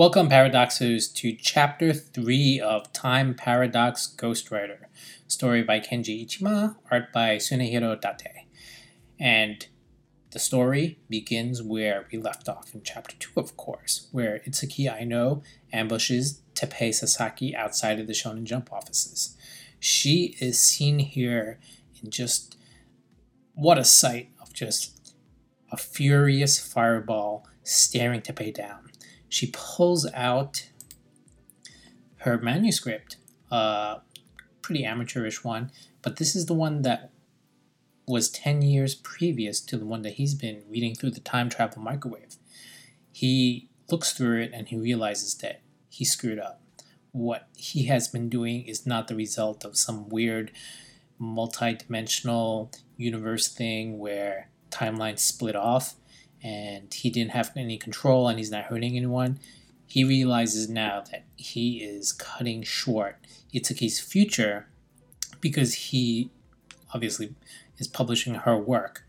Welcome, Paradoxers, to Chapter 3 of Time Paradox Ghostwriter. Story by Kenji Ichima, art by Tsunehiro Date. And the story begins where we left off in Chapter 2, of course, where Itsuki Aino ambushes Teppei Sasaki outside of the Shonen Jump offices. She is seen here in just what a sight of just a furious fireball staring Teppei down she pulls out her manuscript, uh, pretty amateurish one, but this is the one that was 10 years previous to the one that he's been reading through the time travel microwave. He looks through it and he realizes that he screwed up. What he has been doing is not the result of some weird multi-dimensional universe thing where timelines split off and he didn't have any control and he's not hurting anyone, he realizes now that he is cutting short Itsuki's future because he obviously is publishing her work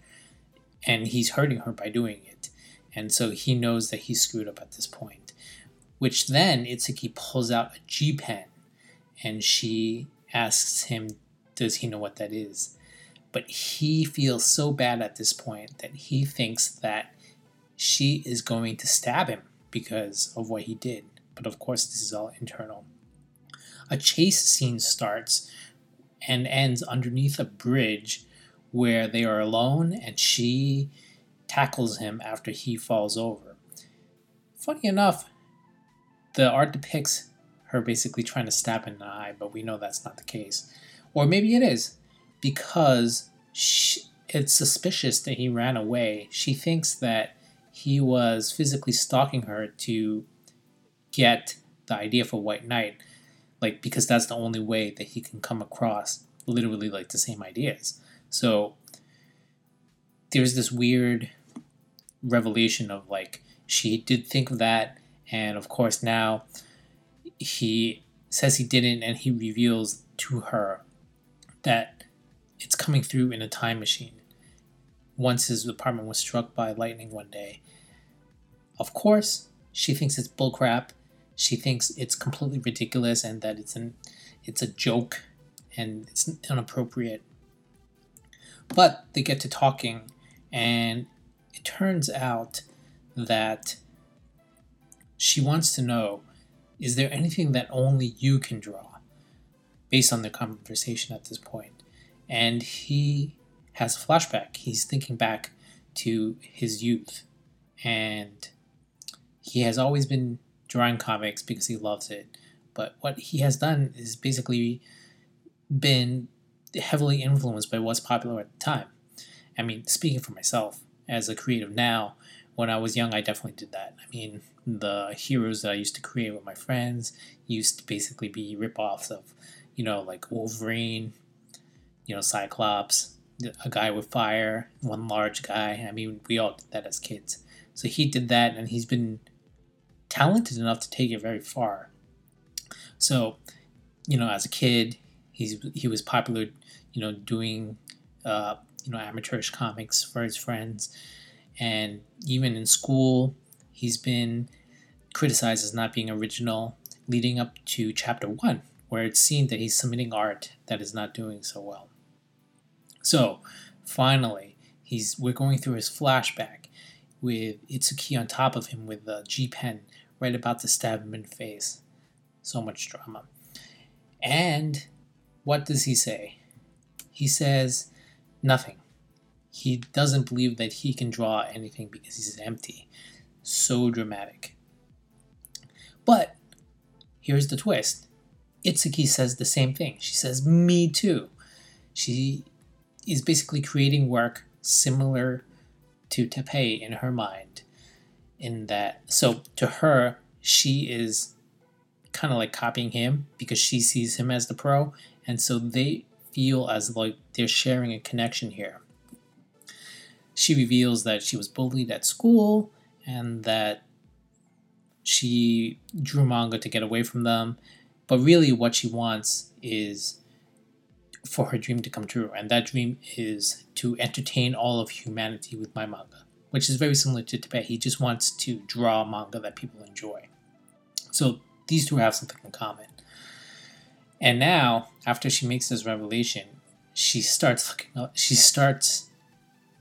and he's hurting her by doing it. And so he knows that he's screwed up at this point. Which then Itsuki pulls out a G pen and she asks him, Does he know what that is? But he feels so bad at this point that he thinks that she is going to stab him because of what he did. But of course, this is all internal. A chase scene starts and ends underneath a bridge where they are alone and she tackles him after he falls over. Funny enough, the art depicts her basically trying to stab him in the eye, but we know that's not the case. Or maybe it is, because she, it's suspicious that he ran away. She thinks that he was physically stalking her to get the idea for White Knight, like because that's the only way that he can come across literally like the same ideas. So there's this weird revelation of like she did think of that, and of course now he says he didn't, and he reveals to her that it's coming through in a time machine once his apartment was struck by lightning one day. Of course, she thinks it's bullcrap. She thinks it's completely ridiculous and that it's an it's a joke and it's inappropriate. But they get to talking and it turns out that she wants to know is there anything that only you can draw based on the conversation at this point and he has a flashback. He's thinking back to his youth, and he has always been drawing comics because he loves it. But what he has done is basically been heavily influenced by what's popular at the time. I mean, speaking for myself as a creative now, when I was young, I definitely did that. I mean, the heroes that I used to create with my friends used to basically be ripoffs of, you know, like Wolverine, you know, Cyclops, a guy with fire, one large guy. I mean, we all did that as kids. So he did that, and he's been talented enough to take it very far. So, you know, as a kid, he's he was popular, you know, doing uh, you know amateurish comics for his friends, and even in school, he's been criticized as not being original, leading up to chapter one, where it's seen that he's submitting art that is not doing so well. So finally, he's we're going through his flashback with Itsuki on top of him with the G pen right about to stab him in the face. So much drama. And what does he say? He says nothing. He doesn't believe that he can draw anything because he's empty. So dramatic. But here's the twist. Itsuki says the same thing. She says, Me too. She is basically creating work similar to Teppei in her mind. In that, so to her, she is kind of like copying him because she sees him as the pro, and so they feel as like they're sharing a connection here. She reveals that she was bullied at school and that she drew manga to get away from them, but really what she wants is for her dream to come true, and that dream is to entertain all of humanity with my manga, which is very similar to Teppei. He just wants to draw manga that people enjoy. So these two have something in common. And now, after she makes this revelation, she starts looking. She starts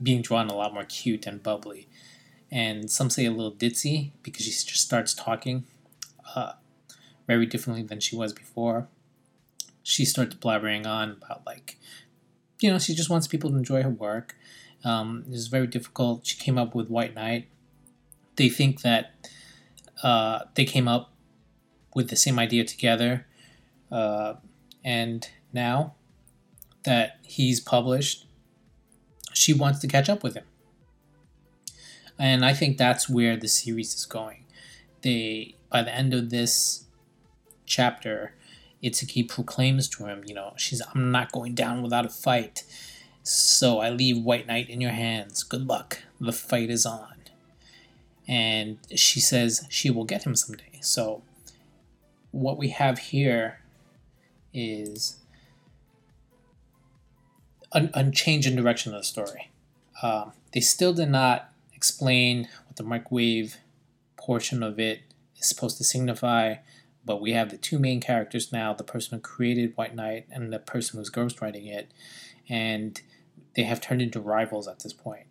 being drawn a lot more cute and bubbly, and some say a little ditzy because she just starts talking uh, very differently than she was before. She starts blabbering on about like, you know, she just wants people to enjoy her work. Um, very difficult. She came up with White Knight. They think that uh, they came up with the same idea together, uh, and now that he's published, she wants to catch up with him. And I think that's where the series is going. They by the end of this chapter, Itsuki proclaims to him, you know, she's I'm not going down without a fight. So I leave White Knight in your hands. Good luck. The fight is on. And she says she will get him someday. So what we have here is a, change in direction of the story. Um, they still did not explain what the microwave portion of it is supposed to signify, but we have the two main characters now the person who created White Knight and the person who's ghostwriting it, and they have turned into rivals at this point.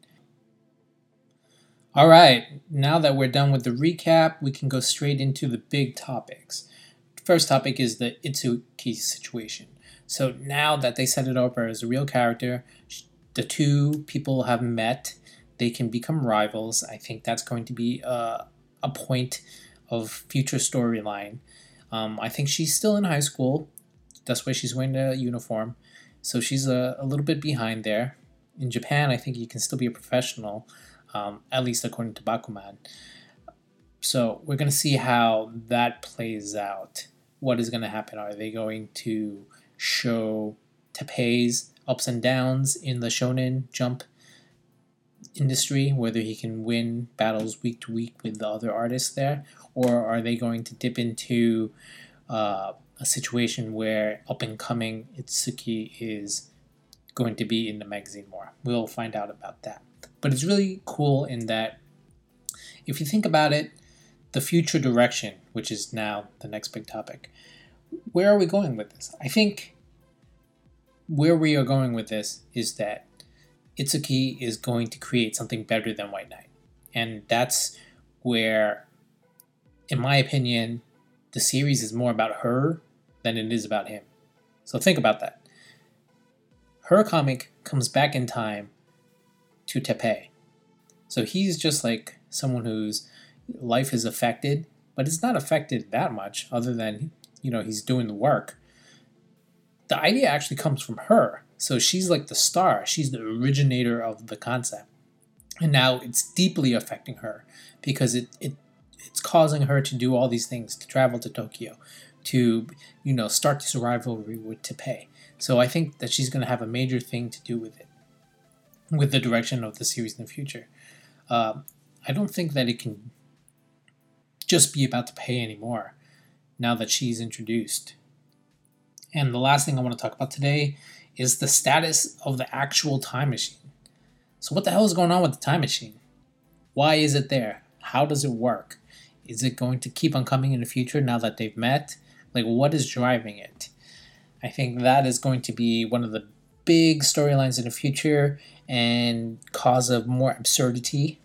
All right, now that we're done with the recap, we can go straight into the big topics. First topic is the Itsuki situation. So now that they set it up as a real character, the two people have met. They can become rivals. I think that's going to be a, a point of future storyline. Um, I think she's still in high school. That's why she's wearing a uniform. So she's a, a little bit behind there. In Japan, I think you can still be a professional, um, at least according to Bakuman. So we're going to see how that plays out. What is going to happen? Are they going to show Teppei's ups and downs in the shonen jump industry, whether he can win battles week to week with the other artists there, or are they going to dip into uh, a situation where up and coming Itsuki is going to be in the magazine more? We'll find out about that. But it's really cool in that if you think about it, the future direction, which is now the next big topic, where are we going with this? I think where we are going with this is that Itsuki is going to create something better than White Knight. And that's where, in my opinion, the series is more about her than it is about him. So think about that. Her comic comes back in time to Teppei. So he's just like someone whose life is affected, but it's not affected that much other than you know, he's doing the work. The idea actually comes from her. So she's like the star, she's the originator of the concept. And now it's deeply affecting her because it, it it's causing her to do all these things, to travel to Tokyo, to you know start this rivalry with Teppei. So I think that she's going to have a major thing to do with it, with the direction of the series in the future. Uh, I don't think that it can just be about Teppei anymore now that she's introduced. And the last thing I want to talk about today is the status of the actual time machine. So, what the hell is going on with the time machine? Why is it there? How does it work? Is it going to keep on coming in the future now that they've met? Like, what is driving it? I think that is going to be one of the big storylines in the future and cause of more absurdity.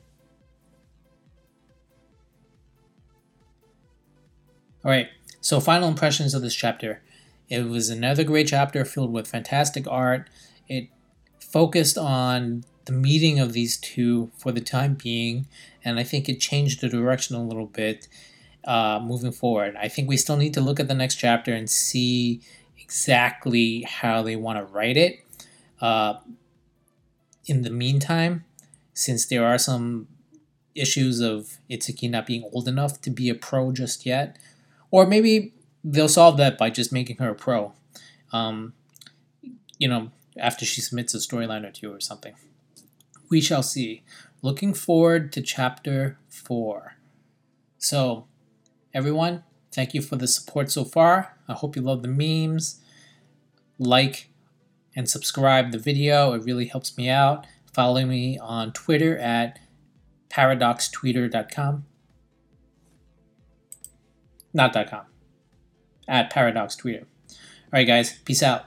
All right, so, final impressions of this chapter. It was another great chapter filled with fantastic art. It focused on the meeting of these two for the time being, and I think it changed the direction a little bit uh, moving forward. I think we still need to look at the next chapter and see exactly how they want to write it. Uh, in the meantime, since there are some issues of Itsuki not being old enough to be a pro just yet, or maybe they'll solve that by just making her a pro. Um, you know, after she submits a storyline or two or something. We shall see. Looking forward to chapter four. So, everyone, thank you for the support so far. I hope you love the memes. Like and subscribe the video, it really helps me out. Follow me on Twitter at paradoxtweeter.com. Not .com. At Paradox Twitter. All right, guys. Peace out.